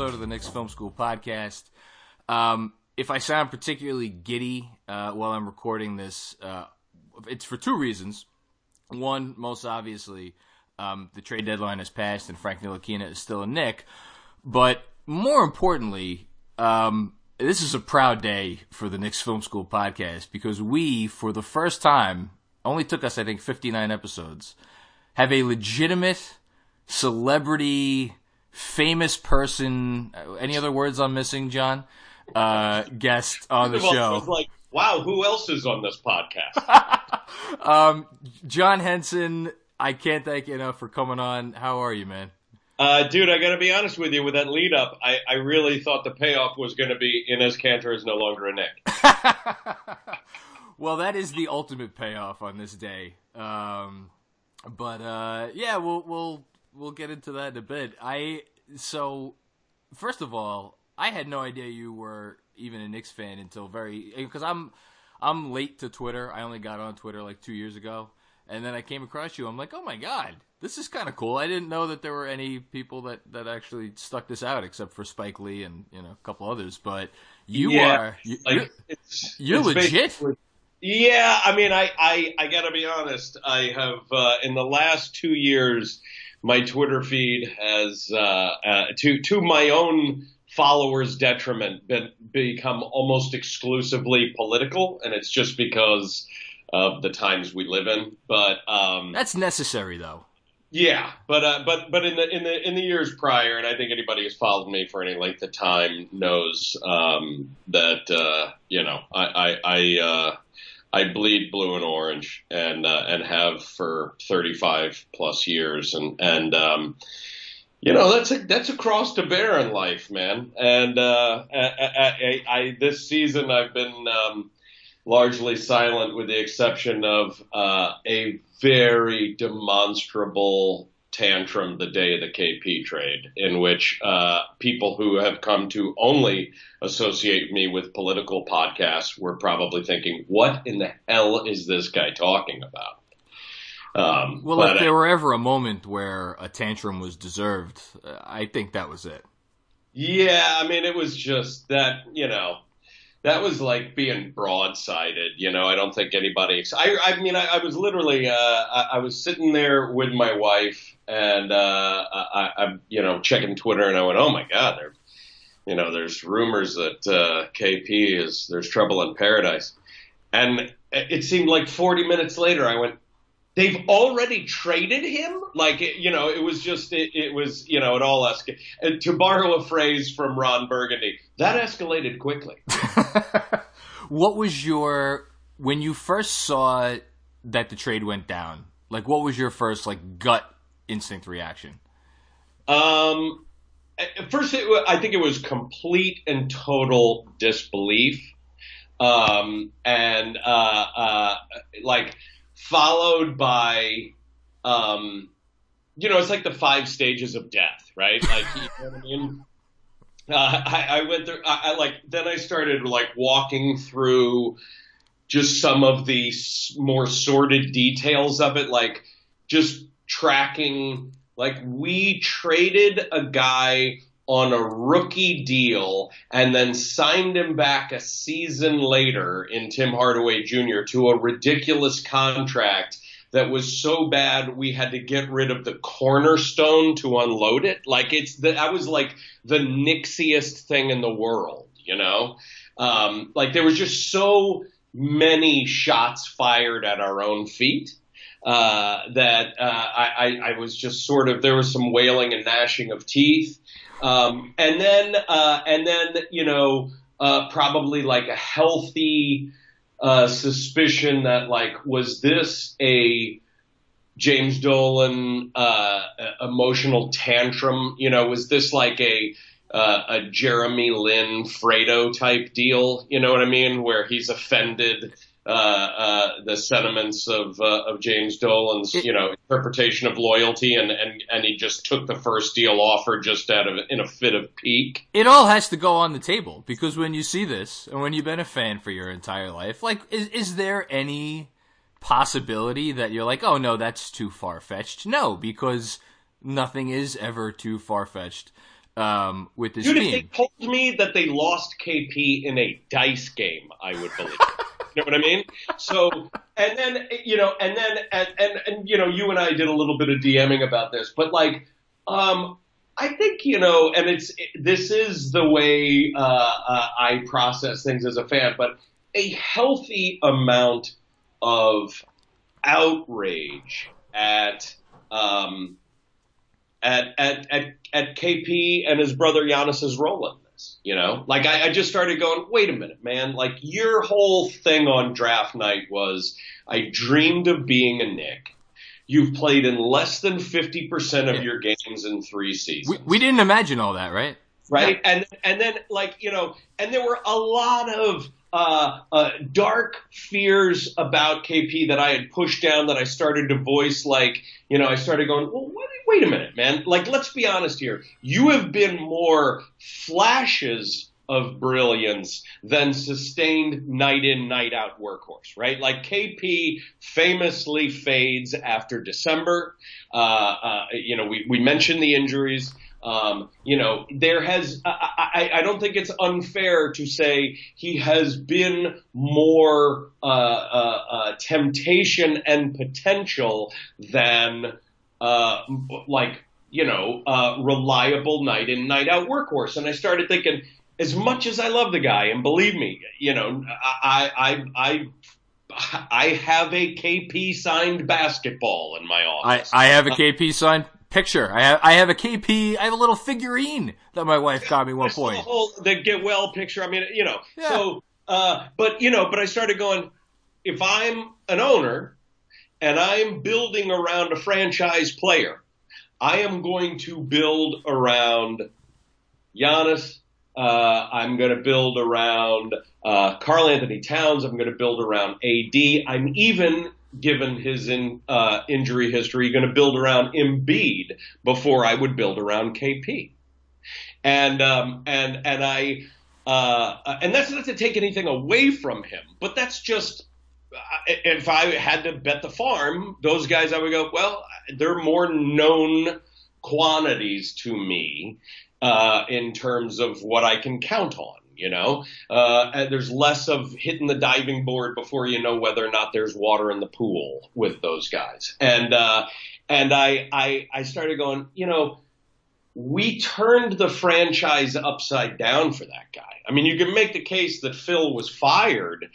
episode of the Knicks Film School podcast. Um, if I sound particularly giddy uh, while I'm recording this, uh, it's for two reasons. One, most obviously, um, the trade deadline has passed and Frank Ntilikina is still a Knick. But more importantly, um, this is a proud day for the Knicks Film School podcast because we, for the first time, only took us, I think, 59 episodes, have a legitimate celebrity, famous person. Any other words I'm missing, John? Uh, guest on the First of all, I show. like, wow, who else is on this podcast? Um, John Henson, I can't thank you enough for coming on. How are you, man? uh, dude, I got to be honest with you. With that lead up, I, I really thought the payoff was going to be Enes Kanter is no longer a Knick. well, that is the ultimate payoff on this day. Um, but uh, yeah, we'll we'll we'll get into that in a bit. I so first of all, I had no idea you were even a Knicks fan until very because I'm I'm late to Twitter. I only got on Twitter like two years ago, and then I came across you. I'm like, oh my god, this is kind of cool. I didn't know that there were any people that that actually stuck this out, except for Spike Lee and you know a couple others. But you Yeah, are you, Like, you're, it's, you're it's legit. Yeah, I mean, I, I, I got to be honest. I have uh, in the last two years, my Twitter feed has, uh, uh, to to my own followers' detriment, been become almost exclusively political, and it's just because of the times we live in. But um, That's necessary, though. yeah, but uh, but but in the in the in the years prior, and I think anybody who's followed me for any length of time knows um, that uh, you know I I I, uh, I bleed blue and orange, and uh, and have for 35 plus years, and and um, you know that's a that's a cross to bear in life, man. And uh, I, I, I, this season I've been um, largely silent, with the exception of uh, a very demonstrable tantrum the day of the KP trade, in which uh, people who have come to only associate me with political podcasts were probably thinking, "What in the hell is this guy talking about?" Um, Well, if there were ever a moment where a tantrum was deserved, uh, I think that was it. Yeah, I mean, it was just that, you know, that was like being broadsided. You know, I don't think anybody. I, I mean, I, I was literally, uh, I, I was sitting there with my wife, and uh, I, I'm, you know, checking Twitter, and I went, "Oh my God, there, you know, there's rumors that uh, KP is there's trouble in paradise," and it seemed like 40 minutes later, I went. They've already traded him, like it, you know. It was just, it, it was, you know, it all escalated. To borrow a phrase from Ron Burgundy, that escalated quickly. what was your when you first saw that the trade went down? Like, what was your first like gut instinct reaction? Um, at first, it, I think it was complete and total disbelief, um, and uh, uh, like followed by, um, you know, it's like the five stages of death, right? Like, you know what I mean? Uh, I, I went through, I, I like, then I started like walking through just some of the more sordid details of it, like just tracking, like we traded a guy on a rookie deal and then signed him back a season later in Tim Hardaway Jr. to a ridiculous contract that was so bad we had to get rid of the cornerstone to unload it. Like it's that was like the Knicksiest thing in the world, you know? Um, like there was just so many shots fired at our own feet. Uh, that uh, I, I, I was just sort of there was some wailing and gnashing of teeth, um, and then uh, and then you know uh, probably like a healthy uh, suspicion that like was this a James Dolan uh, emotional tantrum? You know, was this like a uh, a Jeremy Lin Fredo type deal. You know what I mean? Where he's offended uh, uh, the sentiments of uh, of James Dolan's you know interpretation of loyalty, and, and and he just took the first deal offer just out of in a fit of pique. It all has to go on the table because when you see this, and when you've been a fan for your entire life, like is is there any possibility that you're like, oh no, that's too far fetched? No, because nothing is ever too far fetched um, with this Dude, team. if they told me that they lost KP in a dice game, I would believe. You know what I mean? So, and then, you know, and then, and, and, and, you know, you and I did a little bit of DMing about this, but like, um, I think, you know, and it's, this is the way, uh, uh, I process things as a fan, but a healthy amount of outrage at, um, at, at, at, at KP and his brother Janis's role in this. You know, like I, I just started going, wait a minute, man. Like your whole thing on draft night was I dreamed of being a Knick. You've played in less than 50% of your games in three seasons. We, we didn't imagine all that, right? Right. And, and then like, you know, and there were a lot of, uh, uh, dark fears about KP that I had pushed down that I started to voice like, you know, I started going, well, wait, wait a minute, man. Like, let's be honest here. You have been more flashes of brilliance than sustained night in, night out workhorse, right? Like KP famously fades after December. Uh, uh, you know, we, we mentioned the injuries. Um, you know, there has, I, I, I, don't think it's unfair to say he has been more, uh, uh, uh temptation and potential than, uh, like, you know, uh, reliable night in, night out workhorse. And I started thinking, as much as I love the guy, and believe me, you know, I, I, I, I have a KP signed basketball in my office. I, I have a KP signed picture. I have, I have a KP. I have a little figurine that my wife got me one point. The whole the get well picture. I mean, you know. Yeah. So, uh, but you know, but I started going. If I'm an owner and I'm building around a franchise player, I am going to build around Giannis. Uh, I'm going to build around uh, Karl-Anthony Towns. I'm going to build around AD. I'm even given his in, uh, injury history, going to build around Embiid before I would build around KP. And um, and and I uh, and that's not to take anything away from him, but that's just if I had to bet the farm, those guys I would go, well, they're more known quantities to me uh, in terms of what I can count on. You know, uh, there's less of hitting the diving board before you know whether or not there's water in the pool with those guys. And uh, and I, I I started going, you know, we turned the franchise upside down for that guy. I mean, you can make the case that Phil was fired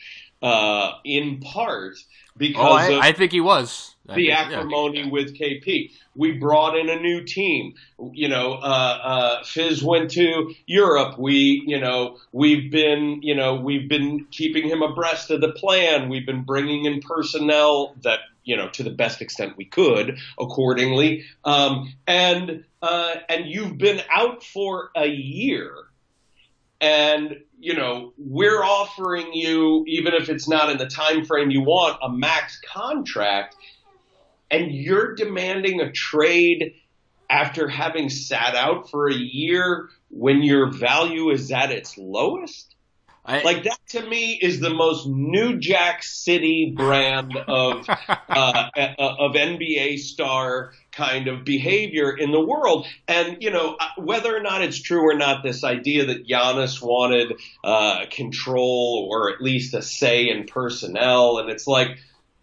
uh, in part because oh, I, of I think he was the acrimony yeah. with KP. We brought in a new team. You know, uh, uh, Fizz went to Europe. We, you know, we've been, you know, we've been keeping him abreast of the plan. We've been bringing in personnel that, you know, to the best extent we could accordingly. Um, and, uh, and you've been out for a year and you know we're offering you even if it's not in the time frame you want a max contract and you're demanding a trade after having sat out for a year when your value is at its lowest I, like that to me is the most New Jack City brand of uh, of NBA star kind of behavior in the world. And you know uh, whether or not it's true or not, this idea that Janis wanted uh, control or at least a say in personnel, and it's like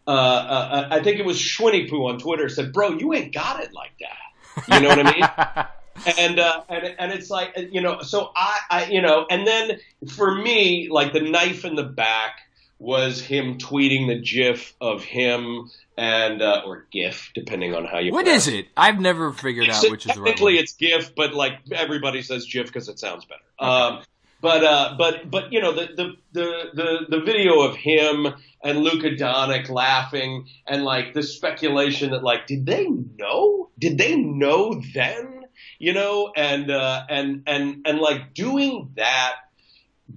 uh, uh, I think it was Schwinny Poo on Twitter said, "Bro, you ain't got it like that." You know what I mean? and uh, and and it's like you know, so I, I you know, and then for me, like the knife in the back was him tweeting the GIF of him and uh, or GIF, depending on how you. What is it? I've never figured it's, out which is the right Technically, it's GIF, but like everybody says GIF because it sounds better. Okay. Um, but uh, but but you know the, the the the the video of him and Luka Doncic laughing and like the speculation that like did they know? Did they know then you know, and uh, and and and like doing that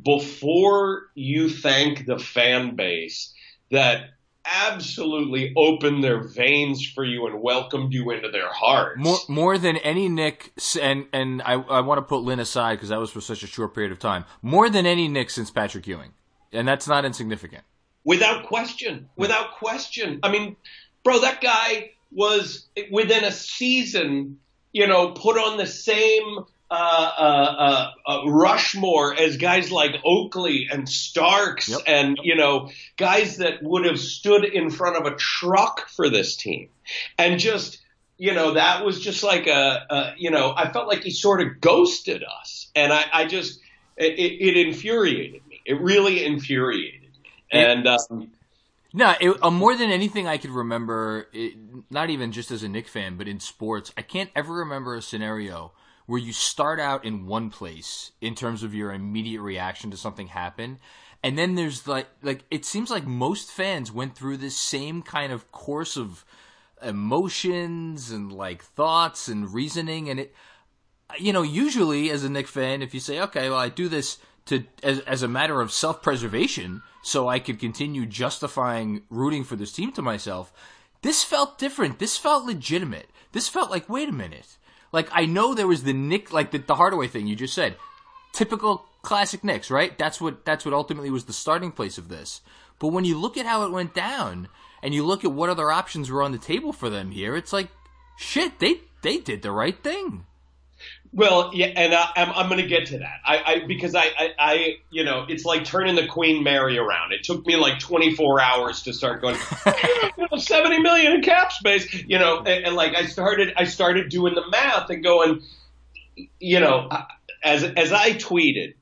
before you thank the fan base that absolutely opened their veins for you and welcomed you into their hearts. More, more than any Knick, and and I, I want to put Lynn aside because that was for such a short period of time. More than any Knick since Patrick Ewing, and that's not insignificant. Without question, without question. I mean, bro, that guy was within a season, you know, put on the same uh, uh, uh, Rushmore as guys like Oakley and Starks Yep. and, you know, guys that would have stood in front of a truck for this team. And just, you know, that was just like a, a you know, I felt like he sort of ghosted us. And I, I just, it, it infuriated me. It really infuriated me. And, um, No, it, uh, more than anything I could remember, it, not even just as a Knick fan, but in sports, I can't ever remember a scenario where you start out in one place in terms of your immediate reaction to something happen, and then there's like like it seems like most fans went through this same kind of course of emotions and like thoughts and reasoning, and it you know, usually as a Knick fan, if you say, okay, well, I do this to as, as a matter of self preservation, so I could continue justifying rooting for this team to myself. This felt different. This felt legitimate. This felt like, wait a minute. Like I know there was the Knick, like the, the Hardaway thing you just said, typical classic Knicks, right? That's what that's what ultimately was the starting place of this. But when you look at how it went down, and you look at what other options were on the table for them here, it's like, shit, they they did the right thing. Well, yeah, and I, I'm, I'm going to get to that. I, I because I, I, I, you know, it's like turning the Queen Mary around. It took me like 24 hours to start going. you know, 70 million in cap space, you know, and, and like I started, I started doing the math and going, you know, as as I tweeted,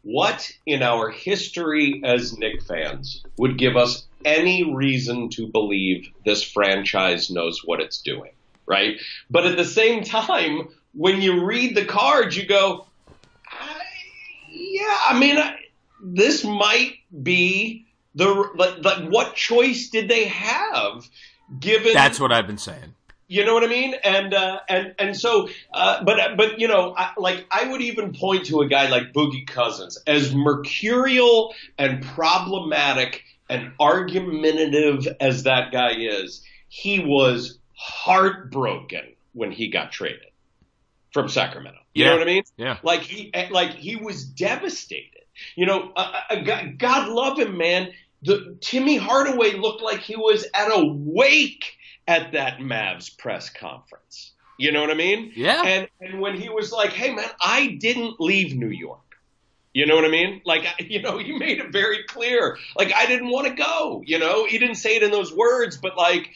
what in our history as Knick fans would give us any reason to believe this franchise knows what it's doing, right? But at the same time, when you read the cards, you go, I, yeah, I mean, I, this might be the like, like what choice did they have given That's what I've been saying. you know what I mean? And uh, and and so, uh, but but you know, I, like I would even point to a guy like Boogie Cousins as mercurial and problematic and argumentative as that guy is. He was heartbroken when he got traded from Sacramento. You Yeah. know what I mean? Yeah. Like he like he was devastated. You know, uh, uh, God, God love him, man. The Timmy Hardaway looked like he was at a wake at that Mavs press conference. You know what I mean? Yeah. And and when he was like, "Hey, man, I didn't leave New York." You know what I mean? Like, you know, he made it very clear. Like, I didn't want to go. You know, he didn't say it in those words, but like,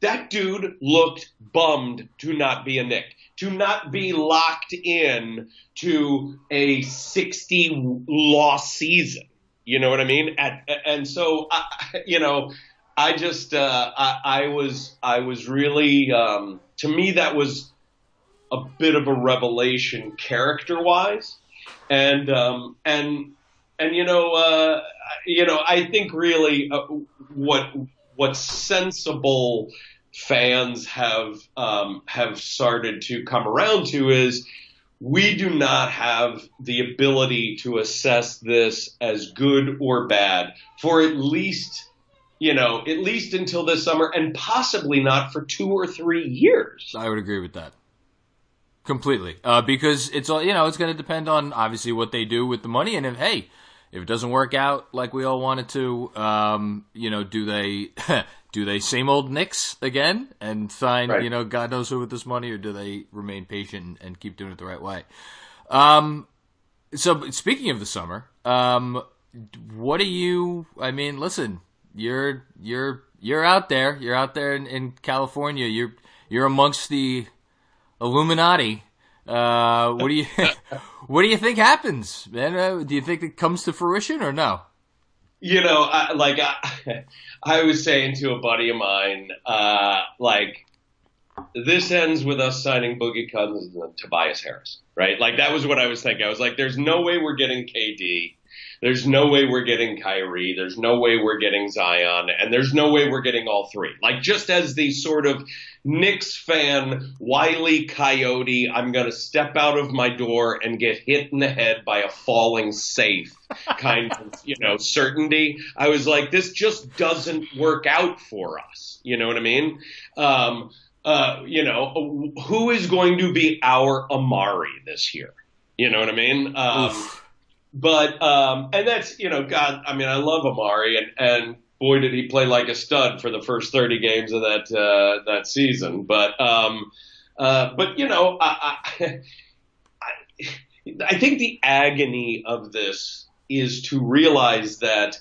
that dude looked bummed to not be a Knick, to not be locked in to a 60 loss season. You know what I mean? At, and so, I, you know, I just, uh, I, I was, I was really, um, to me, that was a bit of a revelation character wise. And, um, and, and, you know, uh, you know, I think really uh, what, what sensible fans have um, have started to come around to is we do not have the ability to assess this as good or bad for at least you know at least until this summer and possibly not for two or three years. I would agree with that completely uh, because it's all you know. It's going to depend on obviously what they do with the money, and if hey, if it doesn't work out like we all wanted to, um, you know, do they do they same old Knicks again and sign Right. you know God knows who with this money, or do they remain patient and keep doing it the right way? Um, so speaking of the summer, um, what do you? I mean, listen, you're you're you're out there. You're out there in, in California. You're you're amongst the Illuminati. Uh, what do you what do you think happens, man? Uh, do you think it comes to fruition or no? You know, I, like I, I was saying to a buddy of mine, uh, like this ends with us signing Boogie Cousins and Tobias Harris, right? Like that was what I was thinking. I was like, there's no way we're getting KD. There's no way we're getting Kyrie. There's no way we're getting Zion. And there's no way we're getting all three. Like just as the sort of Knicks fan, Wiley Coyote, I'm going to step out of my door and get hit in the head by a falling safe kind of, you know, certainty. I was like, this just doesn't work out for us. You know what I mean? Um, uh, you know, who is going to be our Amar'e this year? You know what I mean? Um, but um, and that's you know, God, I mean, I love Amar'e, and and boy, did he play like a stud for the first thirty games of that uh, that season. But um, uh, but you know, I, I, I think the agony of this is to realize that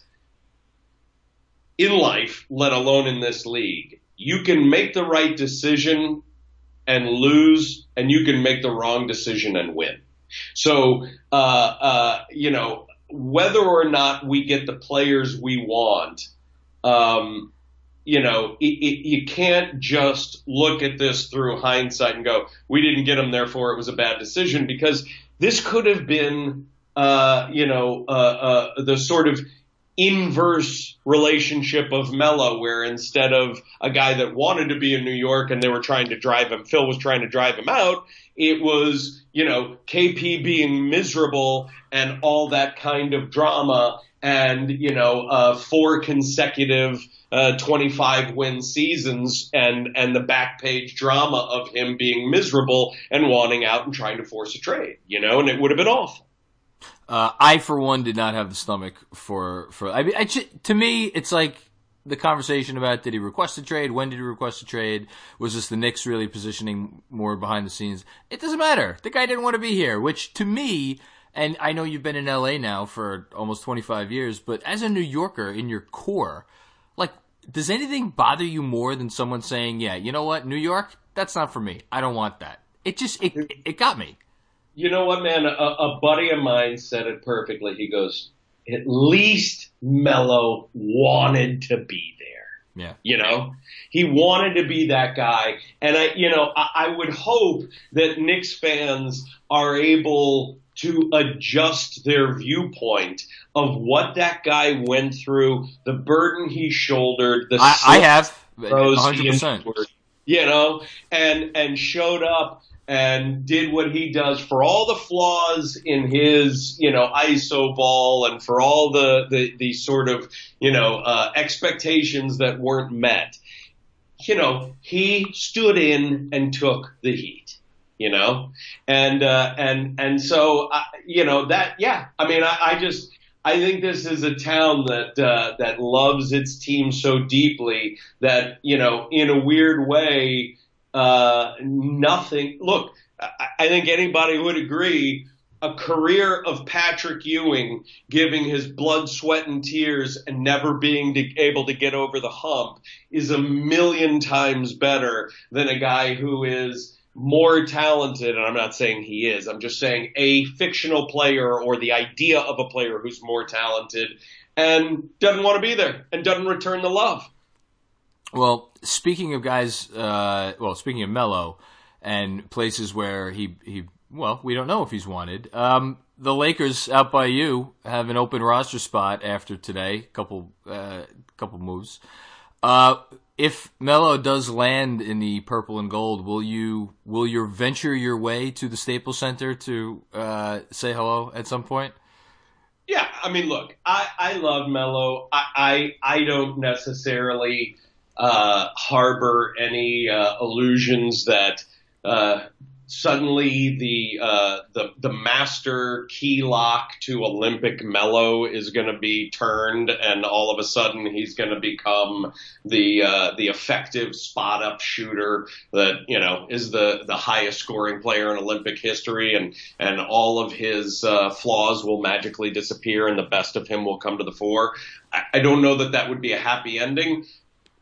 in life, let alone in this league, you can make the right decision and lose, and you can make the wrong decision and win. So, uh, uh, you know, whether or not we get the players we want, um, you know, it, it, you can't just look at this through hindsight and go, we didn't get them, therefore it was a bad decision, because this could have been, uh, you know, uh, uh, the sort of inverse relationship of Melo, where instead of a guy that wanted to be in New York and they were trying to drive him, Phil was trying to drive him out, it was, you know, KP being miserable and all that kind of drama and, you know, uh, four consecutive uh, 25 win seasons and, and the back page drama of him being miserable and wanting out and trying to force a trade, you know, and it would have been awful. Uh, I, for one, did not have the stomach for, for, I mean, I, to me, it's like, the conversation about did he request a trade? When did he request a trade? Was this the Knicks really positioning more behind the scenes? It doesn't matter. The guy didn't want to be here, which to me, and I know you've been in LA now for almost 25 years, but as a New Yorker in your core, like, does anything bother you more than someone saying, yeah, you know what, New York, that's not for me. I don't want that. It just, it, it got me. You know what, man? A, a buddy of mine said it perfectly. He goes, at least Melo wanted to be there. Yeah. You know, he wanted to be that guy. And I, you know, I, I would hope that Knicks fans are able to adjust their viewpoint of what that guy went through, the burden he shouldered, the I, I have 100%. you know, and and showed up and did what he does for all the flaws in his, you know, ISO ball and for all the, the, the sort of, you know, uh, expectations that weren't met. You know, he stood in and took the heat, you know, and, uh, and, and so, uh, you know, that, yeah, I mean, I, I just, I think this is a town that uh, that loves its team so deeply that you know, in a weird way, uh, nothing. Look, I, I think anybody would agree a career of Patrick Ewing giving his blood, sweat, and tears and never being able to get over the hump is a million times better than a guy who is more talented, and I'm not saying he is, I'm just saying a fictional player or the idea of a player who's more talented and doesn't want to be there and doesn't return the love. Well, speaking of guys, uh, well, speaking of Melo and places where he, he, well, we don't know if he's wanted. Um, the Lakers out by you have an open roster spot after today, couple, uh, couple moves. Uh, if Melo does land in the purple and gold, will you, will you venture your way to the Staples Center to, uh, say hello at some point? Yeah, I mean, look, I, I love Melo. I, I, I don't necessarily, harbor any uh, illusions that uh, suddenly the uh, the the master key lock to Olympic Melo is going to be turned, and all of a sudden he's going to become the uh, the effective spot up shooter that you know is the the highest scoring player in Olympic history, and and all of his uh, flaws will magically disappear, and the best of him will come to the fore. I, I don't know that that would be a happy ending.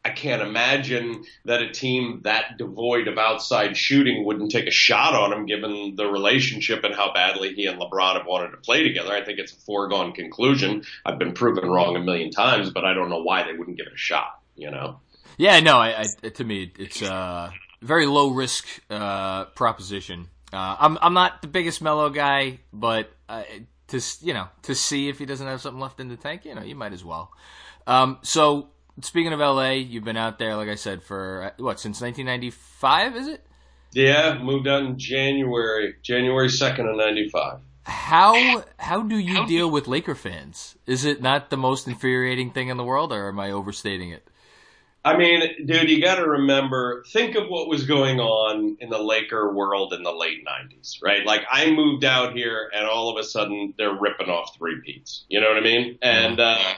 I can't imagine that a team that devoid of outside shooting wouldn't take a shot on him given the relationship and how badly he and LeBron have wanted to play together. I think it's a foregone conclusion. I've been proven wrong a million times, but I don't know why they wouldn't give it a shot, you know? Yeah, no, I, I to me, it's a very low risk, uh, proposition. Uh, I'm, I'm not the biggest Melo guy, but, uh, to you know to see if he doesn't have something left in the tank, you know, you might as well. Um, so speaking of LA, you've been out there, like I said, for uh, what since 1995, is it? Yeah, moved out in January, January second of '95. How how do you deal with Laker fans? Is it not the most infuriating thing in the world, or am I overstating it? I mean, dude, you got to remember, think of what was going on in the Laker world in the late 90s, right? Like, I moved out here and all of a sudden they're ripping off three peats. You know what I mean? And, uh,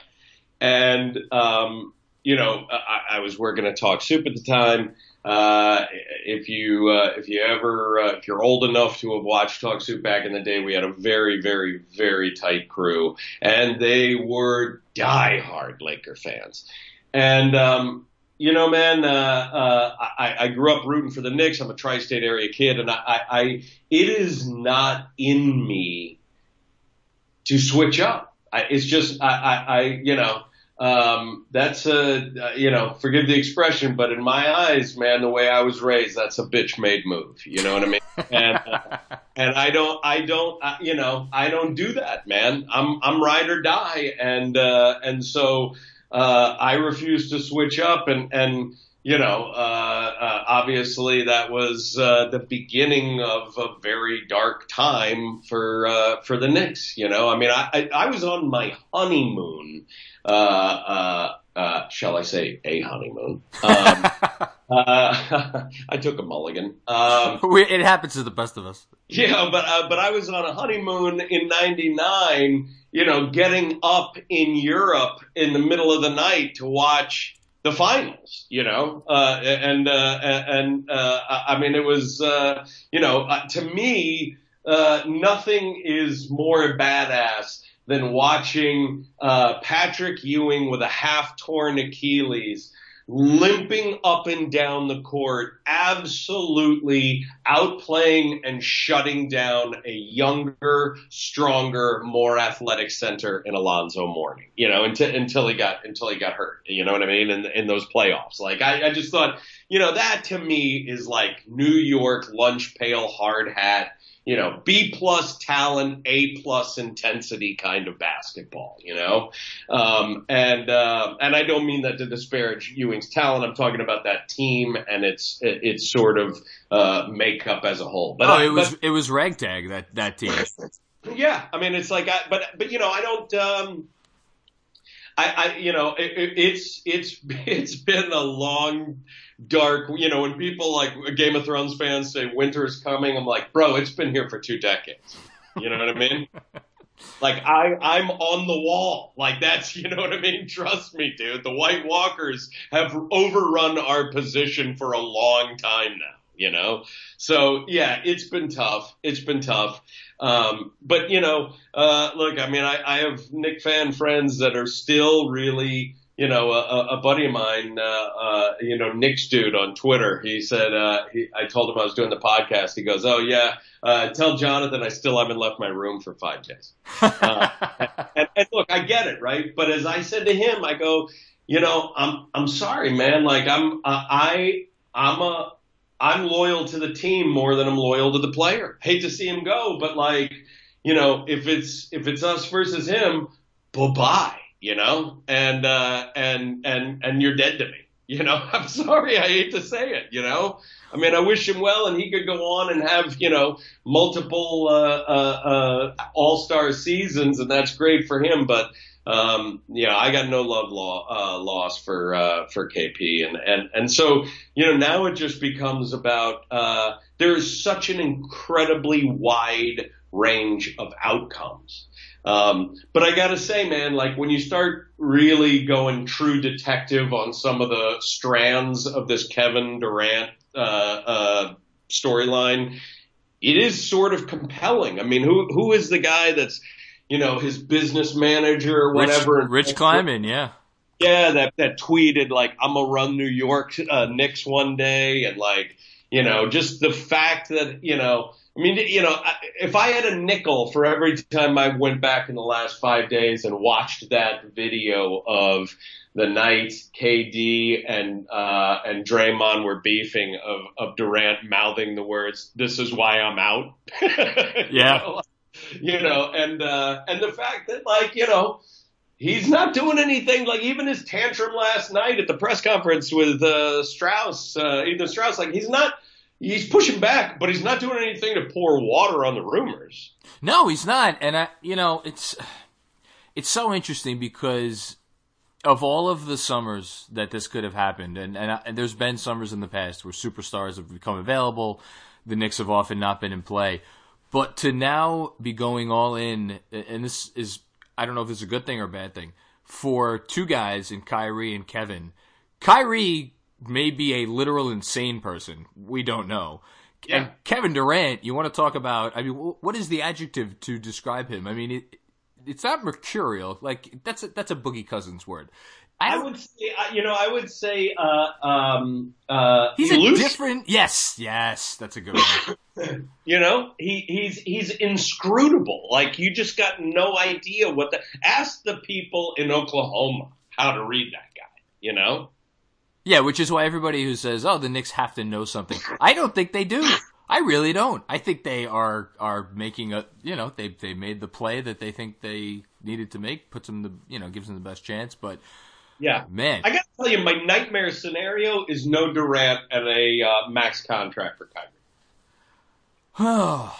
and, um, you know, I, I was working at Talk Soup at the time. Uh, if you, uh, if you ever, uh, if you're old enough to have watched Talk Soup back in the day, we had a very, very, very tight crew and they were diehard Laker fans. And, um, you know, man, uh, uh, I, I grew up rooting for the Knicks. I'm a tri-state area kid, and I, I, I, it is not in me to switch up. It's just, I, I you know, um, that's a, you know, forgive the expression, but in my eyes, man, the way I was raised, that's a bitch made move. You know what I mean? and, uh, and I don't, I don't, uh, you know, I don't do that, man. I'm, I'm ride or die. And, uh, and so, uh, I refuse to switch up and, and, you know, uh, uh, obviously that was uh, the beginning of a very dark time for uh, for the Knicks. You know, I mean, I, I, I was on my honeymoon. Uh, uh, uh, shall I say a honeymoon? Um, uh, I took a mulligan. Um, it happens to the best of us. Yeah, but uh, but I was on a honeymoon in '99. You know, getting up in Europe in the middle of the night to watch the finals, you know, uh, and, uh, and, uh, I mean, it was, uh, you know, uh, to me, uh, nothing is more badass than watching, uh, Patrick Ewing with a half torn Achilles limping up and down the court, absolutely outplaying and shutting down a younger, stronger, more athletic center in Alonzo Mourning. You know, until until he got until he got hurt. You know what I mean? In in those playoffs, like I, I just thought, you know, that to me is like New York lunch pail hard hat you know, B plus talent, A plus intensity kind of basketball, you know? Um, and, uh, and I don't mean that to disparage Ewing's talent. I'm talking about that team and its, its sort of, uh, makeup as a whole. But, oh, it was, but, it was ragtag, that, that team. Yeah. I mean, it's like, I, but, but, you know, I don't, um, I, I, you know, it, it's it's it's been a long, dark. You know, when people like Game of Thrones fans say winter is coming, I'm like, bro, it's been here for two decades. You know what I mean? like I, I'm on the wall. Like that's, you know what I mean? Trust me, dude. The White Walkers have overrun our position for a long time now you know? So yeah, it's been tough. It's been tough. Um, but you know, uh, look, I mean, I, I have Knick fan friends that are still really, you know, a, a buddy of mine, uh, uh, you know, Knicks dude on Twitter. He said, uh, he, I told him I was doing the podcast. He goes, Oh yeah, uh, tell Jonathan I still haven't left my room for five days. Uh, and, and look, I get it, right? But as I said to him, I go, you know, I'm, I'm sorry, man. Like I'm, uh, I, I'm a, I'm loyal to the team more than I'm loyal to the player. Hate to see him go, but like, you know, if it's if it's us versus him, bye bye, you know, and uh, and and and you're dead to me. You know, I'm sorry, I hate to say it. You know, I mean, I wish him well, and he could go on and have you know multiple uh, uh, uh, All Star seasons, and that's great for him. But um, yeah, I got no love law, uh, loss for, uh, for KP. And, and, and so, you know, now it just becomes about, uh, there is such an incredibly wide range of outcomes. Um, but I gotta say, man, like when you start really going true detective on some of the strands of this Kevin Durant, uh, uh, storyline, it is sort of compelling. I mean, who, who is the guy that's, you know, his business manager or whatever. Rich, Rich Kleiman, yeah. Yeah, that, that tweeted like, I'm gonna run New York, uh, Knicks one day. And like, you know, just the fact that, you know, I mean, you know, if I had a nickel for every time I went back in the last five days and watched that video of the night KD and uh, and Draymond were beefing of of Durant mouthing the words "This is why I'm out." yeah, you know, and uh, and the fact that like you know he's not doing anything. Like even his tantrum last night at the press conference with uh, Strauss, uh, Ethan Strauss, like he's not. He's pushing back, but he's not doing anything to pour water on the rumors. No, he's not. And I, you know, it's it's so interesting because of all of the summers that this could have happened, and and, I, and there's been summers in the past where superstars have become available. The Knicks have often not been in play, but to now be going all in, and this is I don't know if is a good thing or a bad thing for two guys in Kyrie and Kevin. Kyrie may be a literal insane person. We don't know. Yeah. And Kevin Durant, you want to talk about? I mean, what is the adjective to describe him? I mean, it, it's not mercurial. Like that's a, that's a Boogie Cousins word. I, would say, uh, you know, I would say, uh, um, uh, he's elusive. a different. Yes, yes, that's a good one. You know, he he's he's inscrutable. Like you just got no idea what the. Ask the people in Oklahoma how to read that guy. You know. Yeah, which is why everybody who says, "Oh, the Knicks have to know something," I don't think they do. I really don't. I think they are are making a you know they they made the play that they think they needed to make, puts them the you know gives them the best chance. But Yeah. man, I got to tell you, my nightmare scenario is no Durant and a uh, max contract for Kyrie. Oh,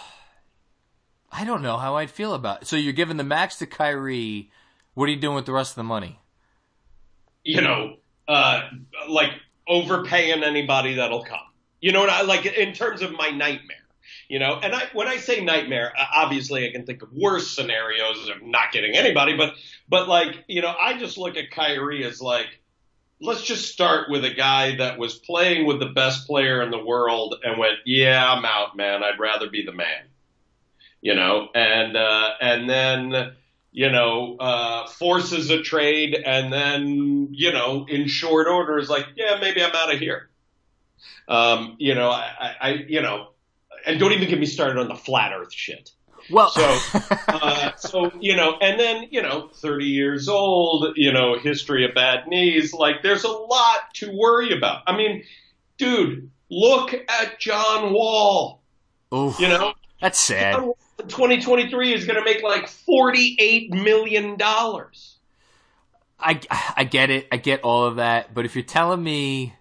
I don't know how I'd feel about. It. So you're giving the max to Kyrie. What are you doing with the rest of the money? You know, uh, like overpaying anybody that'll come. You know what I like in terms of my nightmare. You know, and I when I say nightmare, obviously I can think of worse scenarios of not getting anybody, but but like you know, I just look at Kyrie as like, let's just start with a guy that was playing with the best player in the world and went, yeah, I'm out, man. I'd rather be the man. You know, and uh, and then you know uh, forces a trade, and then you know in short order is like, yeah, maybe I'm out of here. Um, you know, I, I, you know, and don't even get me started on the flat Earth shit. Well, So, uh, so you know, and then you know, 30 years old, you know, history of bad knees. Like, there's a lot to worry about. I mean, dude, look at John Wall. Oof, You know, that's sad. John Wall in 2023 is going to make like 48 million dollars. I I get it. I get all of that. But if you're telling me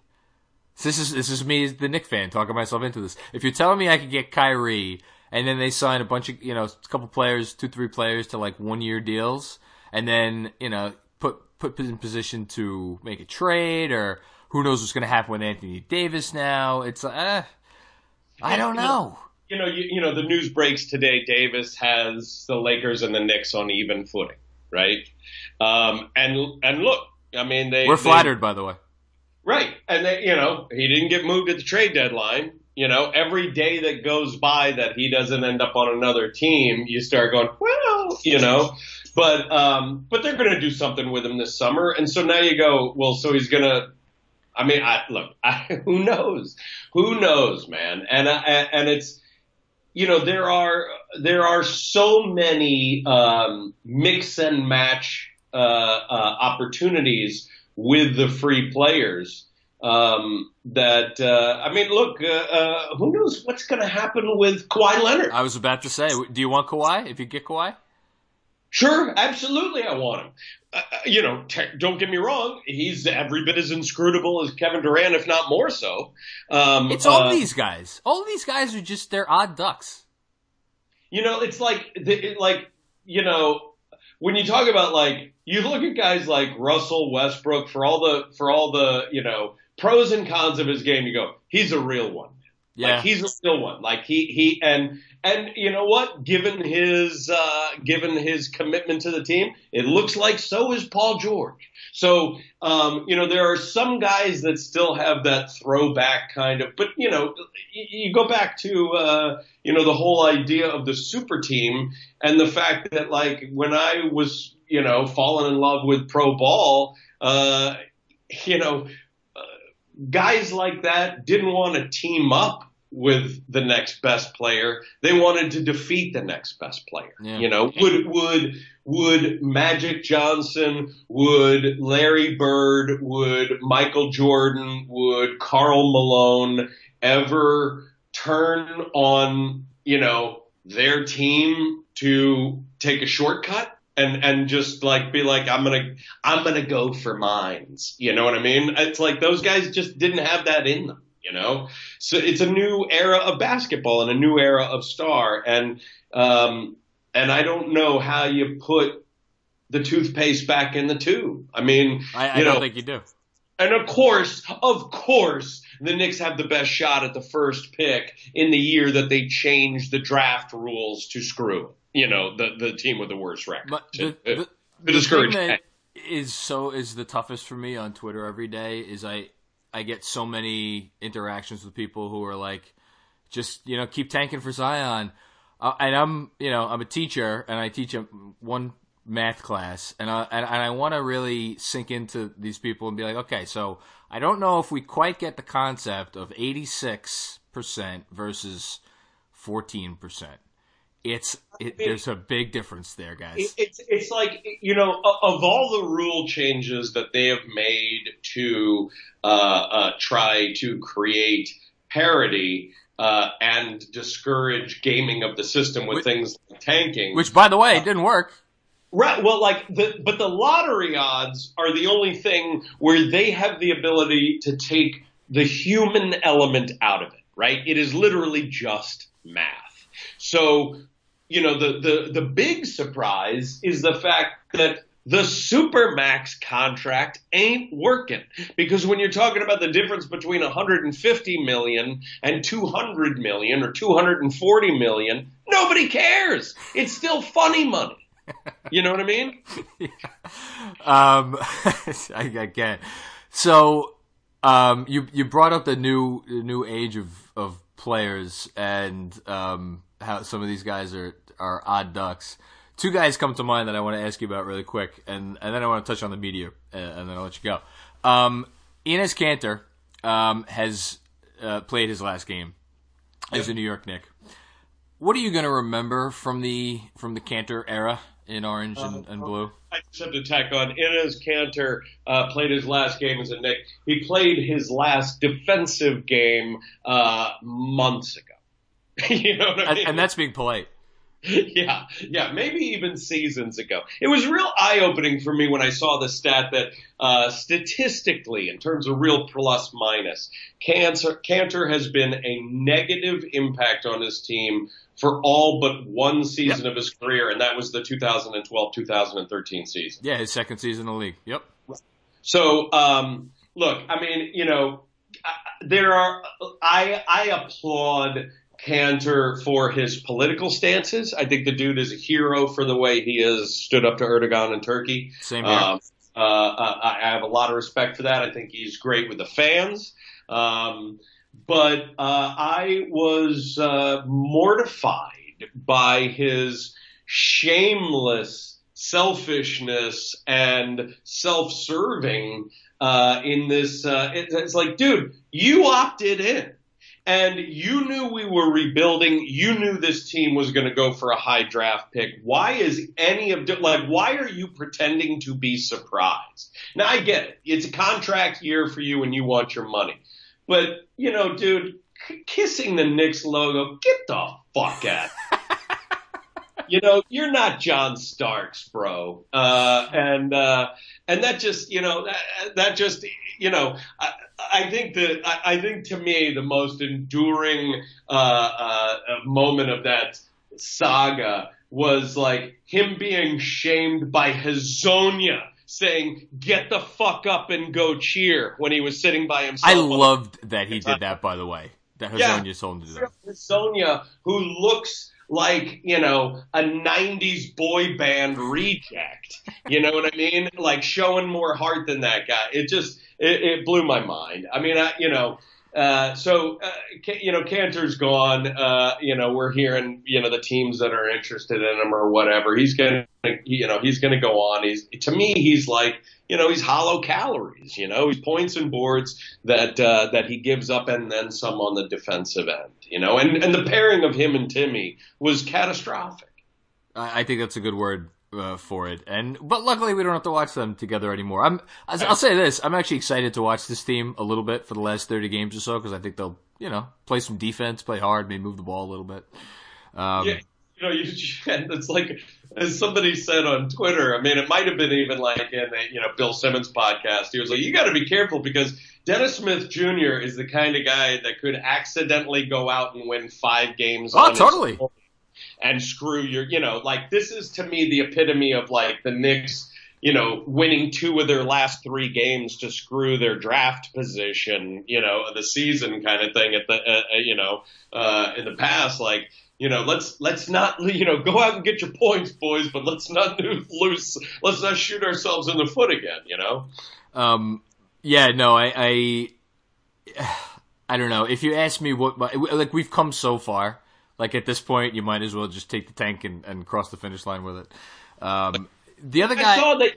this is this is me as the Knick fan talking myself into this. If you're telling me I could get Kyrie and then they sign a bunch of you know a couple players, two three players to like one year deals, and then you know put put in position to make a trade or who knows what's going to happen with Anthony Davis now? It's uh, I don't know. You know, you, you know, the news breaks today. Davis has the Lakers and the Knicks on even footing, right? Um, and and look, I mean, they We're they- flattered, by the way. Right. And they, you know, he didn't get moved at the trade deadline. You know, every day that goes by that he doesn't end up on another team, you start going, well, you know, but, um, but they're going to do something with him this summer. And so now you go, well, so he's going to, I mean, I, look, I, who knows? Who knows, man? And, I, and it's, you know, there are, there are so many, um, mix and match, uh, uh, opportunities with the free players. Um, that uh, I mean, look, uh, uh, who knows what's going to happen with Kawhi Leonard? I was about to say, do you want Kawhi? If you get Kawhi, Sure, absolutely, I want him. Uh, you know, te- don't get me wrong, he's every bit as inscrutable as Kevin Durant, if not more so. Um, it's all uh, these guys. All these guys are just they're odd ducks. You know, it's like, it, like, you know, when you talk about like, you look at guys like Russell Westbrook for all the, for all the, you know, pros and cons of his game, you go, he's a real one. Yeah, Like he's a real one. Like he, he, and, and you know what? Given his, uh, given his commitment to the team, it looks like so is Paul George. So, um, you know, there are some guys that still have that throwback kind of, but you know, you, go back to, uh, you know, the whole idea of the super team and the fact that like when I was, you know, falling in love with pro ball, uh, you know, uh, guys like that didn't want to team up with the next best player. They wanted to defeat the next best player. Yeah. You know, would would would Magic Johnson, would Larry Bird, would Michael Jordan, would Karl Malone ever turn on, you know, their team to take a shortcut and and just like be like I'm gonna I'm gonna go for mines. You know what I mean? It's like those guys just didn't have that in them. You know, so it's a new era of basketball and a new era of star, and um, and I don't know how you put the toothpaste back in the tube. I mean, I, I you don't think you do. and of course, of course, the Knicks have the best shot at the first pick in the year that they changed the draft rules to screw, you know, the the team with the worst record. But to, the, to the, the discourage is so is the toughest for me on Twitter every day is I I get so many interactions with people who are like, just you know, keep tanking for Zion, uh, and I'm you know I'm a teacher and I teach a, one math class and I and, and I want to really sink into these people and be like, okay, so I don't know if we quite get the concept of 86 percent versus 14 percent. It's it, there's a big difference there, guys. It- It's it's like you know of all the rule changes that they have made to uh, uh, try to create parity uh, and discourage gaming of the system with Which- things like tanking. Which, by the way, it didn't work. Right. Well, like the, but the lottery odds are the only thing where they have the ability to take the human element out of it, right? It is literally just math. So, you know, the, the, the big surprise is the fact that the Supermax contract ain't working because when you're talking about the difference between 150 million and 200 million or 240 million, nobody cares. It's still funny money. You know what I mean? Um, I, I get. So, um, you you brought up the new new age of of players and um, how some of these guys are are odd ducks. Two guys come to mind that I want to ask you about really quick, and and then I want to touch on the media, uh, and then I'll let you go. Um, Enes Kanter um, has uh, played his last game as a New York Knick. What are you going to remember from the from the Kanter era in orange and, and blue? I just have to tack on. Enes Kanter uh, played his last game as a Knick. He played his last defensive game uh, months ago. you know what I And, mean? and that's being polite. yeah, yeah, maybe even seasons ago. It was real eye opening for me when I saw the stat that uh, statistically, in terms of real plus minus, Kanter, Kanter has been a negative impact on his team for all but one season of his career, and that was the 2012-2013 season. Yeah, his second season in the league. Yep. So, um, look, I mean, you know, there are, I, I applaud Kanter for his political stances. I think the dude is a hero for the way he has stood up to Erdogan in Turkey. Same here. Um, uh, I I have a lot of respect for that. I think he's great with the fans. Um, but uh, I was uh, mortified by his shameless selfishness and self-serving uh, in this. Uh, it, it's like, dude, you opted in. And you knew we were rebuilding. You knew this team was going to go for a high draft pick. Why is any of like why are you pretending to be surprised? Now I get it. It's a contract year for you and you want your money. But, you know, dude, kissing the Knicks logo, get the fuck out. you know, you're not John Starks, bro. Uh, and, uh, and that just, you know, that, that just, you know, I, I think that, I, I think to me the most enduring, uh, uh, moment of that saga was like him being shamed by Hezonja saying, get the fuck up and go cheer when he was sitting by himself. I loved that he did that, by the way. That Yeah. Hezonja told him to do that. Sonia, who looks like, you know, a 90s boy band reject. You know what I mean? Like showing more heart than that guy. It just, it, it blew my mind. I mean, I, you know, uh, so, uh, you know, Kanter's gone. Uh, you know, we're hearing, you know, the teams that are interested in him or whatever. He's going to, you know, he's to go on. He's, to me, he's like, you know, he's hollow calories, you know, he's points and boards that, uh, that he gives up and then some on the defensive end, you know, and, and the pairing of him and Timmy was catastrophic. I think that's a good word uh, for it. And but luckily we don't have to watch them together anymore. I'm I'll say this: I'm actually excited to watch this team a little bit for the last 30 games or so because I think they'll you know play some defense, play hard, maybe move the ball a little bit. Um, Yeah. you know, you, it's like as somebody said on Twitter. I mean, it might have been even like in a, you know Bill Simmons podcast. He was like, you got to be careful because Dennis Smith Jr. is the kind of guy that could accidentally go out and win five games. Oh, totally. And screw your, you know, like this is to me the epitome of like the Knicks you know, winning two of their last three games to screw their draft position, you know, the season kind of thing at the, uh, uh, you know, uh, in the past, like, you know, let's, let's not, you know, go out and get your points, boys, but let's not lose, let's not shoot ourselves in the foot again, you know? Um, yeah, no, I, I, I don't know. If you ask me what, like, we've come so far. Like, at this point, you might as well just take the tank and, and cross the finish line with it. Um, the other guy. I saw that.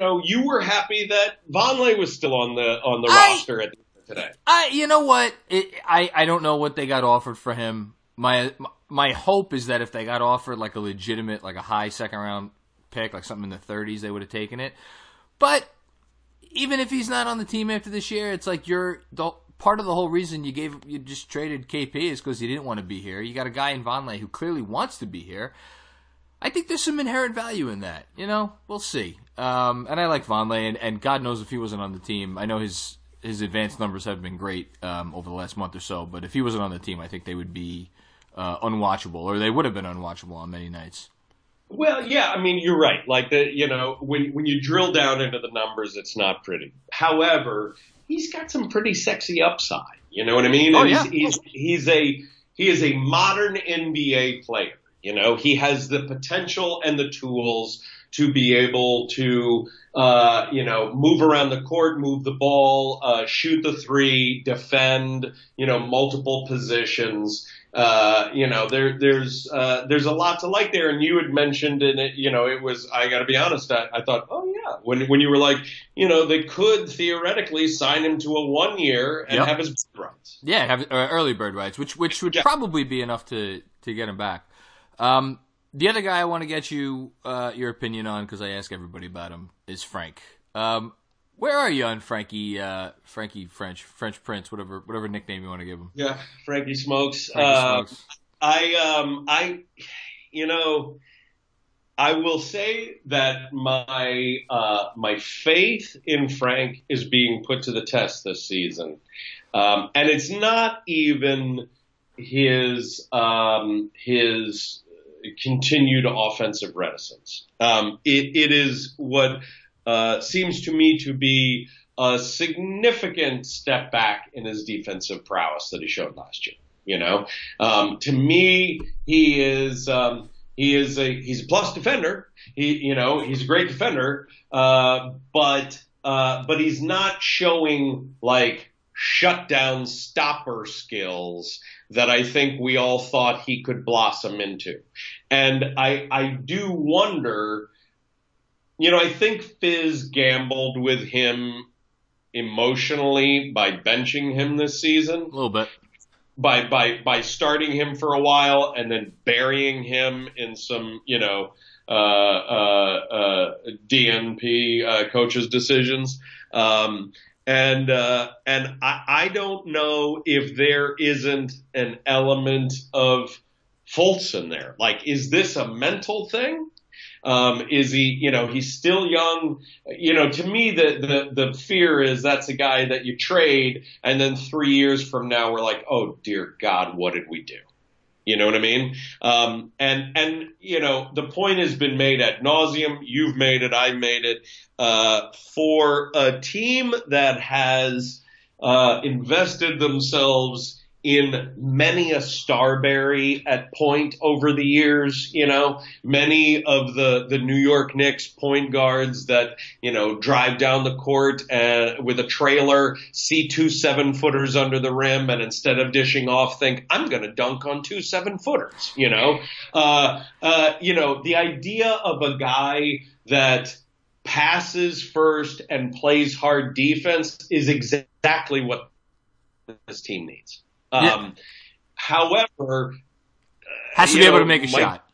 You know, you were happy that Vonleh was still on the on the I, roster at today. I, you know what? It, I I don't know what they got offered for him. My my hope is that if they got offered like a legitimate, like a high second round pick, like something in the 30s, they would have taken it. But even if he's not on the team after this year, it's like you're the part of the whole reason you gave you just traded KP is because he didn't want to be here. You got a guy in Vonleh who clearly wants to be here. I think there's some inherent value in that. You know, we'll see. Um, and I like Vonleh, and, and God knows if he wasn't on the team, I know his his advanced numbers have been great um, over the last month or so. But if he wasn't on the team, I think they would be uh, unwatchable, or they would have been unwatchable on many nights. Well, yeah, I mean, you're right. Like the, you know, when when you drill down into the numbers, it's not pretty. However, he's got some pretty sexy upside. You know what I mean? Oh, yeah. he's, he's he's a he is a modern NBA player. You know, he has the potential and the tools to be able to, uh, you know, move around the court, move the ball, uh, shoot the three, defend, you know, multiple positions. Uh, you know, there, there's, uh, there's a lot to like there. And you had mentioned in it, you know, it was, I gotta be honest, I, I thought, oh yeah, when, when you were like, you know, they could theoretically sign him to a one year and yep. have his bird rights. Yeah, have uh, early bird rights, which, which would yeah. probably be enough to, to get him back. Um, the other guy I want to get you uh, your opinion on because I ask everybody about him is Frank. Um, where are you on Frankie? Uh, Frankie French, French Prince, whatever, whatever nickname you want to give him. Yeah, Frankie Smokes. Frankie uh, Smokes. I, um, I, you know, I will say that my uh, my faith in Frank is being put to the test this season, um, and it's not even his um, his continued offensive reticence. Um, it, it is what uh, seems to me to be a significant step back in his defensive prowess that he showed last year. You know, um, to me, he is um, he is a he's a plus defender. He you know he's a great defender, uh, but uh, but he's not showing like shutdown stopper skills that I think we all thought he could blossom into. And I, I do wonder, you know, I think Fizz gambled with him emotionally by benching him this season. A little bit. By, by, by starting him for a while and then burying him in some, you know, uh, uh, uh, DNP, uh, coaches decisions. Um, and uh, and I, I don't know if there isn't an element of Fultz in there. Like, is this a mental thing? Um, is he, you know, he's still young. You know, to me, the, the, the fear is that's a guy that you trade and then three years from now we're like, oh dear God, what did we do? You know what I mean? Um, and and you know the point has been made at nauseum. You've made it. I made it. Uh, for a team that has uh, invested themselves in many a Starbury at point over the years, you know, many of the, the New York Knicks point guards that, you know, drive down the court and, with a trailer, see two seven footers under the rim and instead of dishing off think, I'm going to dunk on two seven footers, you know, uh, uh, you know, the idea of a guy that passes first and plays hard defense is exactly what this team needs. Um, yeah. However, has to be able to make a Mike, shot.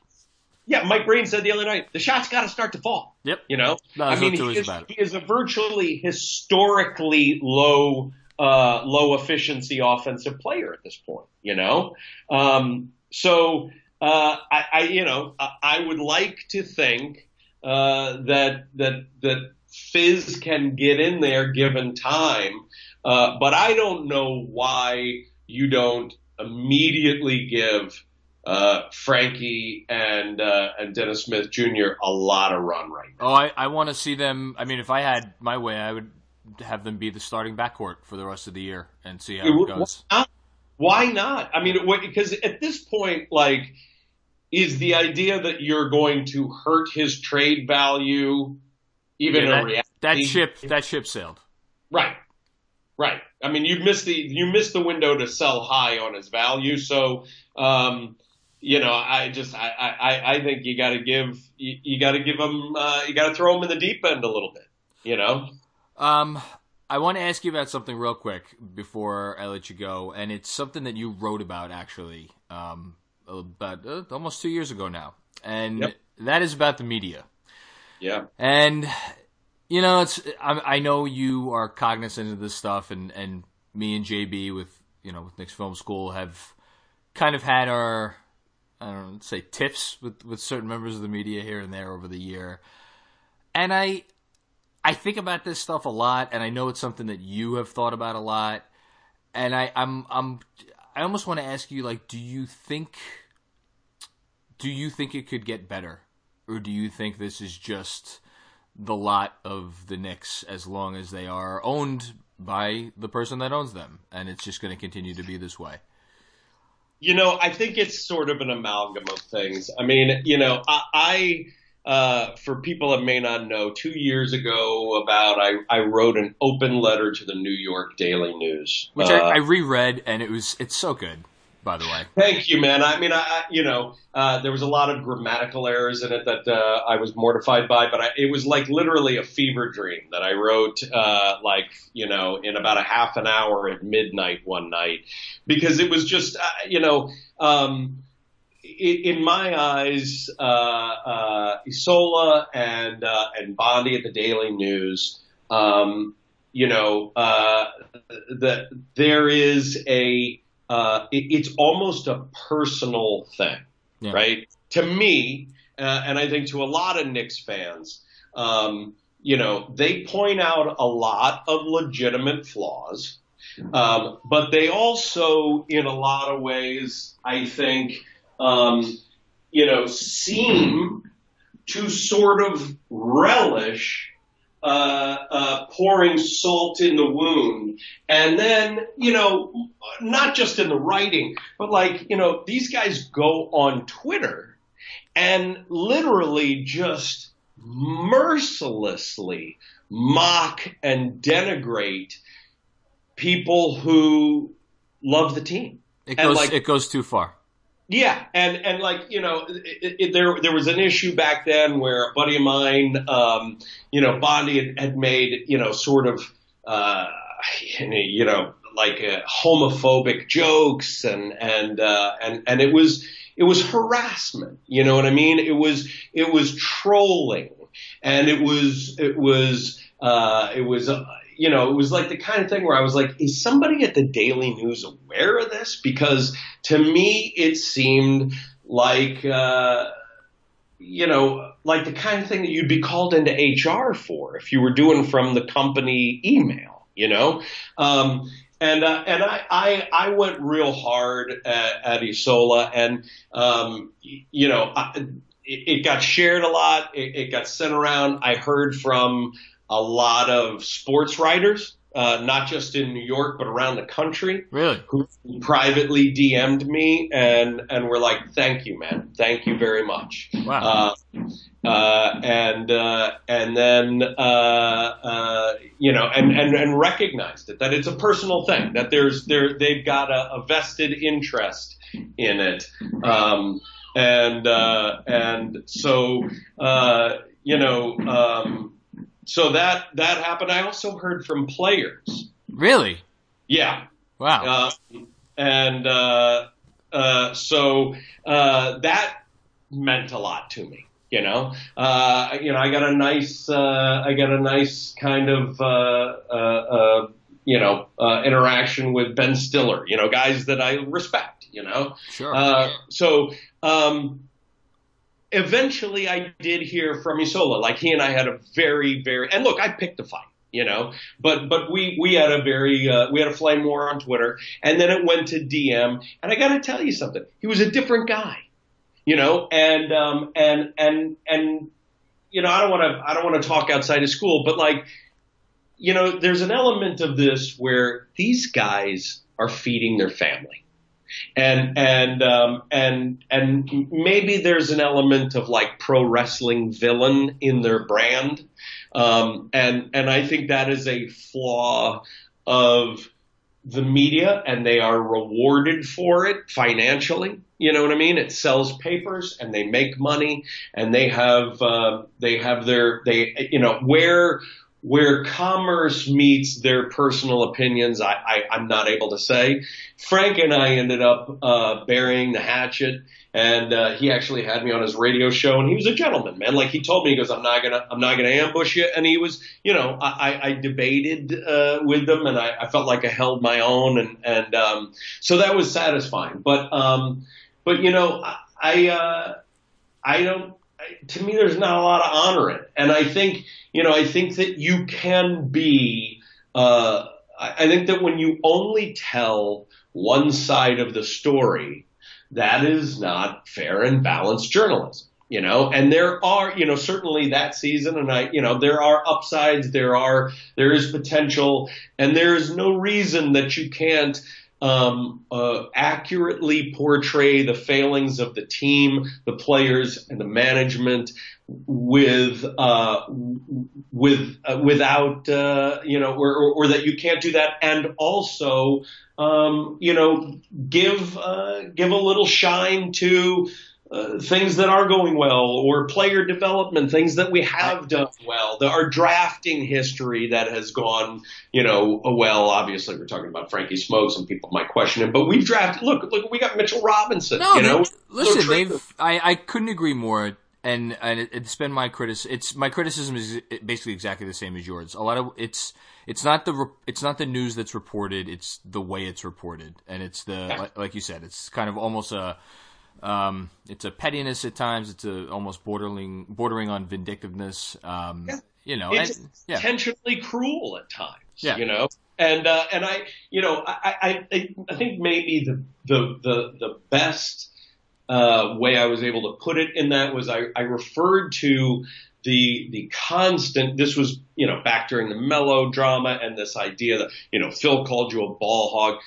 Yeah, Mike Breen said the other night, the shot's got to start to fall. Yep. You know, no, I mean, he is, he is, a virtually historically low, uh, low efficiency offensive player at this point. You know, um, so uh, I, I, you know, I, I would like to think uh, that that that Fizz can get in there given time, uh, but I don't know why you don't immediately give uh, Frankie and uh, and Dennis Smith Jr. a lot of run right now. Oh, I, I want to see them. I mean, if I had my way, I would have them be the starting backcourt for the rest of the year and see how it goes. Why not? Why not? I mean, because at this point, like, is the idea that you're going to hurt his trade value even Yeah, a reality? that, that ship that ship sailed. Right. Right. I mean, you missed the you missed the window to sell high on his value. So, um, you know, I just I I, I think you got to give you, you got to give him uh, you got to throw him in the deep end a little bit. You know. Um, I want to ask you about something real quick before I let you go, and it's something that you wrote about actually um, about uh, almost two years ago now, and Yep. that is about the media. Yeah. And you know, it's I, I know you are cognizant of this stuff, and and me and JB with you know with Knicks Film School have kind of had our I don't know, say tips with with certain members of the media here and there over the year, and I I think about this stuff a lot, and I know it's something that you have thought about a lot, and I I'm I'm I almost want to ask you like, do you think do you think it could get better? Or do you think this is just the lot of the Knicks as long as they are owned by the person that owns them and it's just going to continue to be this way? You know, I think it's sort of an amalgam of things. I mean, you know, I, I uh, for people that may not know, two years ago, about I, I wrote an open letter to the New York Daily News, Which Uh, I, I reread and it was it's so good, by the way. Thank you, man. I mean, I, you know, uh, there was a lot of grammatical errors in it that uh, I was mortified by, but I, it was like literally a fever dream that I wrote, uh, like you know, in about a half an hour at midnight one night, because it was just, uh, you know, um, in, my eyes, uh, uh, Isola and and Bondy at the Daily News, um, you know, the, there is a uh, it, it's almost a personal thing, Yeah. right? To me, uh, and I think to a lot of Knicks fans, um, you know, they point out a lot of legitimate flaws, um, but they also, in a lot of ways, I think, um, you know, seem to sort of relish uh, uh, pouring salt in the wound. And then, you know, not just in the writing, but like, you know, these guys go on Twitter and literally just mercilessly mock and denigrate people who love the team. It And, goes like- it goes too far. Yeah, and and like you know, it, it, there there was an issue back then where a buddy of mine, um, you know, Bondy had, had made you know sort of uh, you know like uh, homophobic jokes and and uh, and and it was it was harassment. You know what I mean? It was it was trolling, and it was it was uh, it was. Uh, you know, it was like the kind of thing where I was like, is somebody at the Daily News aware of this? Because to me, it seemed like, uh, you know, like the kind of thing that you'd be called into HR for if you were doing from the company email, you know? Um, and, uh, and I, I, I went real hard at, at Isola and, um, you know, I, it, it got shared a lot. It, it got sent around. I heard from a lot of sports writers, uh, not just in New York, but around the country Really? who privately DM'd me and and were like, "Thank you, man. Thank you very much." Wow. Uh, uh, and uh, and then uh, uh, you know, and, and and recognized it that it's a personal thing that there's there they've got a, a vested interest in it, um, and uh, and so uh, you know. Um, so that that happened. I also heard from players. Really? Yeah, Wow. uh, and uh, uh, so uh, that meant a lot to me. You know, uh, you know, I got a nice, uh, I got a nice kind of, uh, uh, uh, you know, uh, interaction with Ben Stiller. You know, guys that I respect. you know? Sure. Uh, so, um, eventually I did hear from Isola. Like he and I had a very, very, and look, I picked a fight, you know, but, but we, we had a very, uh, we had a flame war on Twitter and then it went to DM and I got to tell you something. He was a different guy, you know, and, um, and, and, and, you know, I don't want to, I don't want to talk outside of school, but like, you know, there's an element of this where these guys are feeding their family and and um, and and maybe there's an element of like pro wrestling villain in their brand, um, and and I think that is a flaw of the media, and they are rewarded for it financially. You know what I mean? It sells papers, and they make money, and they have uh, they have their they you know where where commerce meets their personal opinions, I, I, I'm not able to say. Frank and I ended up uh, burying the hatchet, and uh, he actually had me on his radio show, and he was a gentleman, man. Like he told me, he goes, "I'm not gonna, I'm not gonna ambush you," and he was, you know, I, I debated uh, with them, and I, I felt like I held my own, and and um, so that was satisfying. But um, but you know, I, I, uh, I don't to me, there's not a lot of honor in. And I think, you know, I think that you can be, uh, I think that when you only tell one side of the story, that is not fair and balanced journalism. You know, and there are, you know, certainly that season, and I, you know, there are upsides, there are, there is potential, and there is no reason that you can't, um, uh, accurately portray the failings of the team, the players, and the management with uh, with uh, without uh, you know, or, or, or, that you can't do that, and also um, you know, give uh, give a little shine to uh, things that are going well or player development, things that we have done well, the, our drafting history that has gone, you know, well, obviously we're talking about Frankie Smokes and people might question him, but we've drafted, look, look, we got Mitchell Robinson, no, you know. Listen, they've, I, I couldn't agree more. And, and it, it's been my criticism. It's my criticism is basically exactly the same as yours. A lot of it's it's not the it's not the news that's reported. It's the way it's reported, and it's the yeah. like, like you said. It's kind of almost a um, it's a pettiness at times. It's a almost bordering bordering on vindictiveness. Um, yeah. You know, it's and, yeah. intentionally cruel at times. Yeah. You know, and uh, and I, you know, I, I I think maybe the the the the best uh, way I was able to put it in that was I, I referred to the the constant this was you know back during the melodrama and this idea that you know Phil called you a ball hog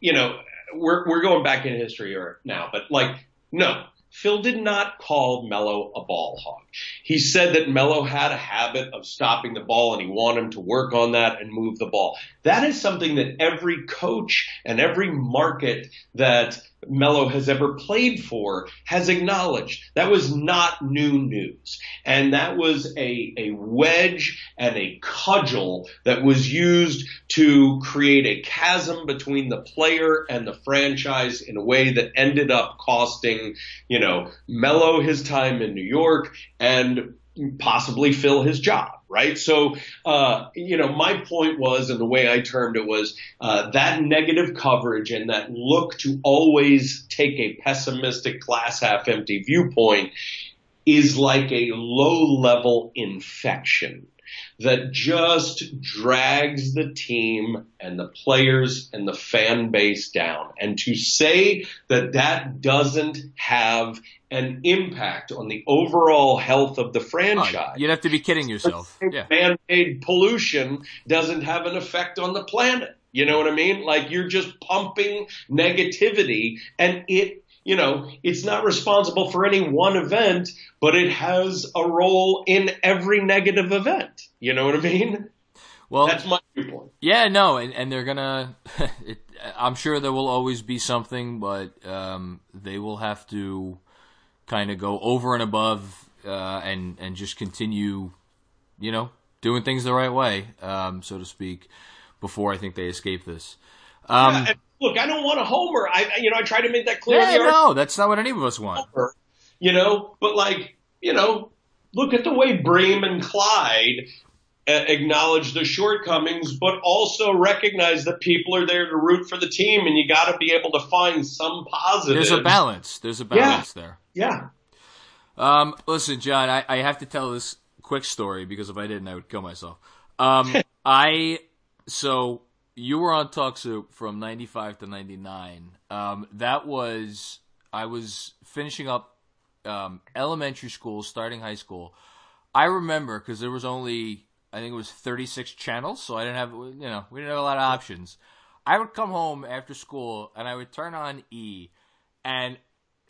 you know we're we're going back in history now, but like no, Phil did not call Melo a ball hog. He said that Melo had a habit of stopping the ball and he wanted him to work on that and move the ball. That is something that every coach and every market that Melo has ever played for has acknowledged. That was not new news. And that was a, a wedge and a cudgel that was used to create a chasm between the player and the franchise in a way that ended up costing, you know, Melo his time in New York and possibly Phil his job right? So, uh, you know, my point was, and the way I termed it was, uh, that negative coverage and that look to always take a pessimistic glass half empty viewpoint is like a low level infection that just drags the team and the players and the fan base down. And to say that that doesn't have an impact on the overall health of the franchise. Oh, you'd have to be kidding yourself. Yeah. Man-made pollution doesn't have an effect on the planet. You know what I mean? Like you're just pumping negativity and it you know, it's not responsible for any one event, but it has a role in every negative event. You know what I mean? Well, that's my viewpoint. Yeah, no, and, and they're gonna. It, I'm sure there will always be something, but um, they will have to kind of go over and above uh, and and just continue, you know, doing things the right way, um, so to speak, before I think they escape this. Um, yeah, look, I don't want a homer. I you know I try to make that clear. Yeah, no, that's not what any of us want. Homer, you know, but like you know, look at the way Breen and Clyde acknowledge the shortcomings, but also recognize that people are there to root for the team, and you got to be able to find some positive. There's a balance. There's a balance yeah. there. Yeah. Um, listen, John, I, I have to tell this quick story because if I didn't, I would kill myself. Um, I so you were on Talk Soup from '95 to '99. Um, that was I was finishing up um, elementary school, starting high school. I remember because there was only I think it was 36 channels, so I didn't have you know we didn't have a lot of options. I would come home after school and I would turn on E, and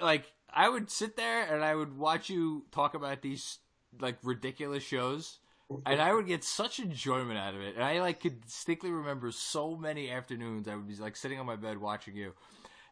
like I would sit there and I would watch you talk about these like ridiculous shows and I would get such enjoyment out of it. And I like could distinctly remember so many afternoons I would be like sitting on my bed watching you,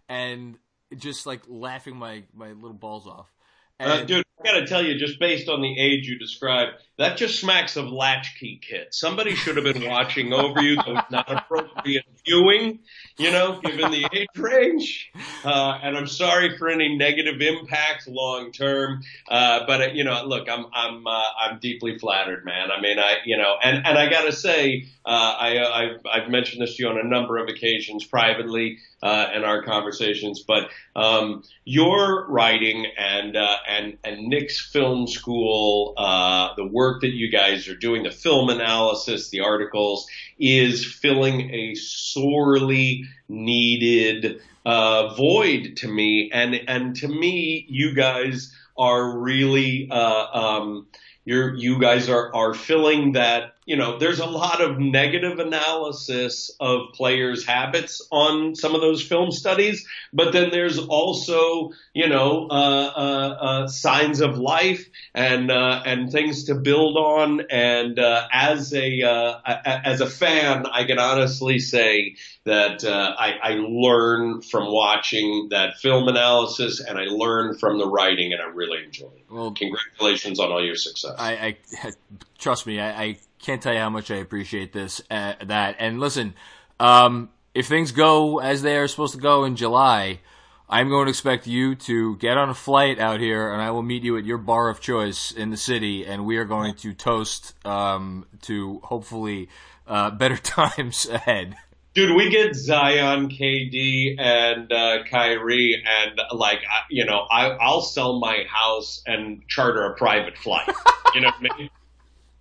and just like laughing my my little balls off. Uh, and, dude, I gotta tell you, just based on the age you described, that just smacks of latchkey kid. Somebody should have been watching over you. That was not appropriate viewing, you know, given the age range. Uh, and I'm sorry for any negative impact long term. Uh, but uh, you know, look, I'm I'm uh, I'm deeply flattered, man. I mean, I you know, and and I gotta say, uh, I I've, I've mentioned this to you on a number of occasions privately uh, in our conversations, but um, your writing and uh, and and Knicks film school, uh, the work that you guys are doing, the film analysis, the articles, is filling a sorely needed uh, void to me, and and to me, you guys are really. Uh, um, you're, you guys are, are filling that, you know, there's a lot of negative analysis of players' habits on some of those film studies, but then there's also, you know, uh, uh, uh, signs of life and, uh, and things to build on. And, uh, as a, uh, as a fan, I can honestly say that, I, I learn from watching that film analysis and I learn from the writing and I really enjoy it. Well, congratulations on all your success. I, I trust me. I, I, can't tell you how much I appreciate this. Uh, that and listen, um, if things go as they are supposed to go in July, I'm going to expect you to get on a flight out here, and I will meet you at your bar of choice in the city, and we are going to toast um, to hopefully uh, better times ahead. Dude, we get Zion, KD, and uh, Kyrie, and like you know, I, I'll sell my house and charter a private flight. You know what I mean?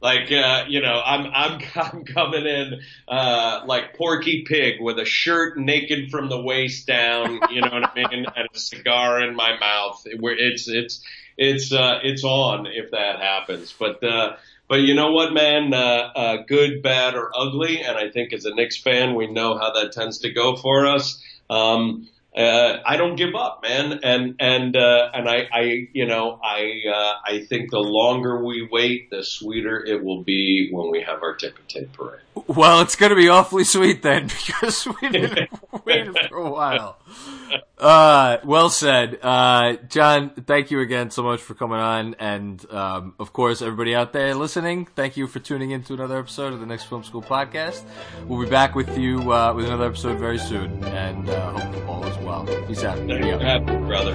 Like uh, you know, I'm I'm I'm coming in uh, like Porky Pig with a shirt naked from the waist down. You know what I mean? And a cigar in my mouth. It's it's it's uh, it's on if that happens. But uh, but you know what, man? Uh, uh, good, bad, or ugly, and I think as a Knicks fan, we know how that tends to go for us. Um, uh, I don't give up, man. And and uh, and I, I you know I uh, I think the longer we wait, the sweeter it will be when we have our ticker tape parade. Well, it's going to be awfully sweet then because we've been waiting for a while. uh, well said. Uh, John, thank you again so much for coming on. And um, of course, everybody out there listening, thank you for tuning in to another episode of the Knicks Film School podcast. We'll be back with you uh, with another episode very soon. And uh, hope all is well. Peace out. Thanks brother.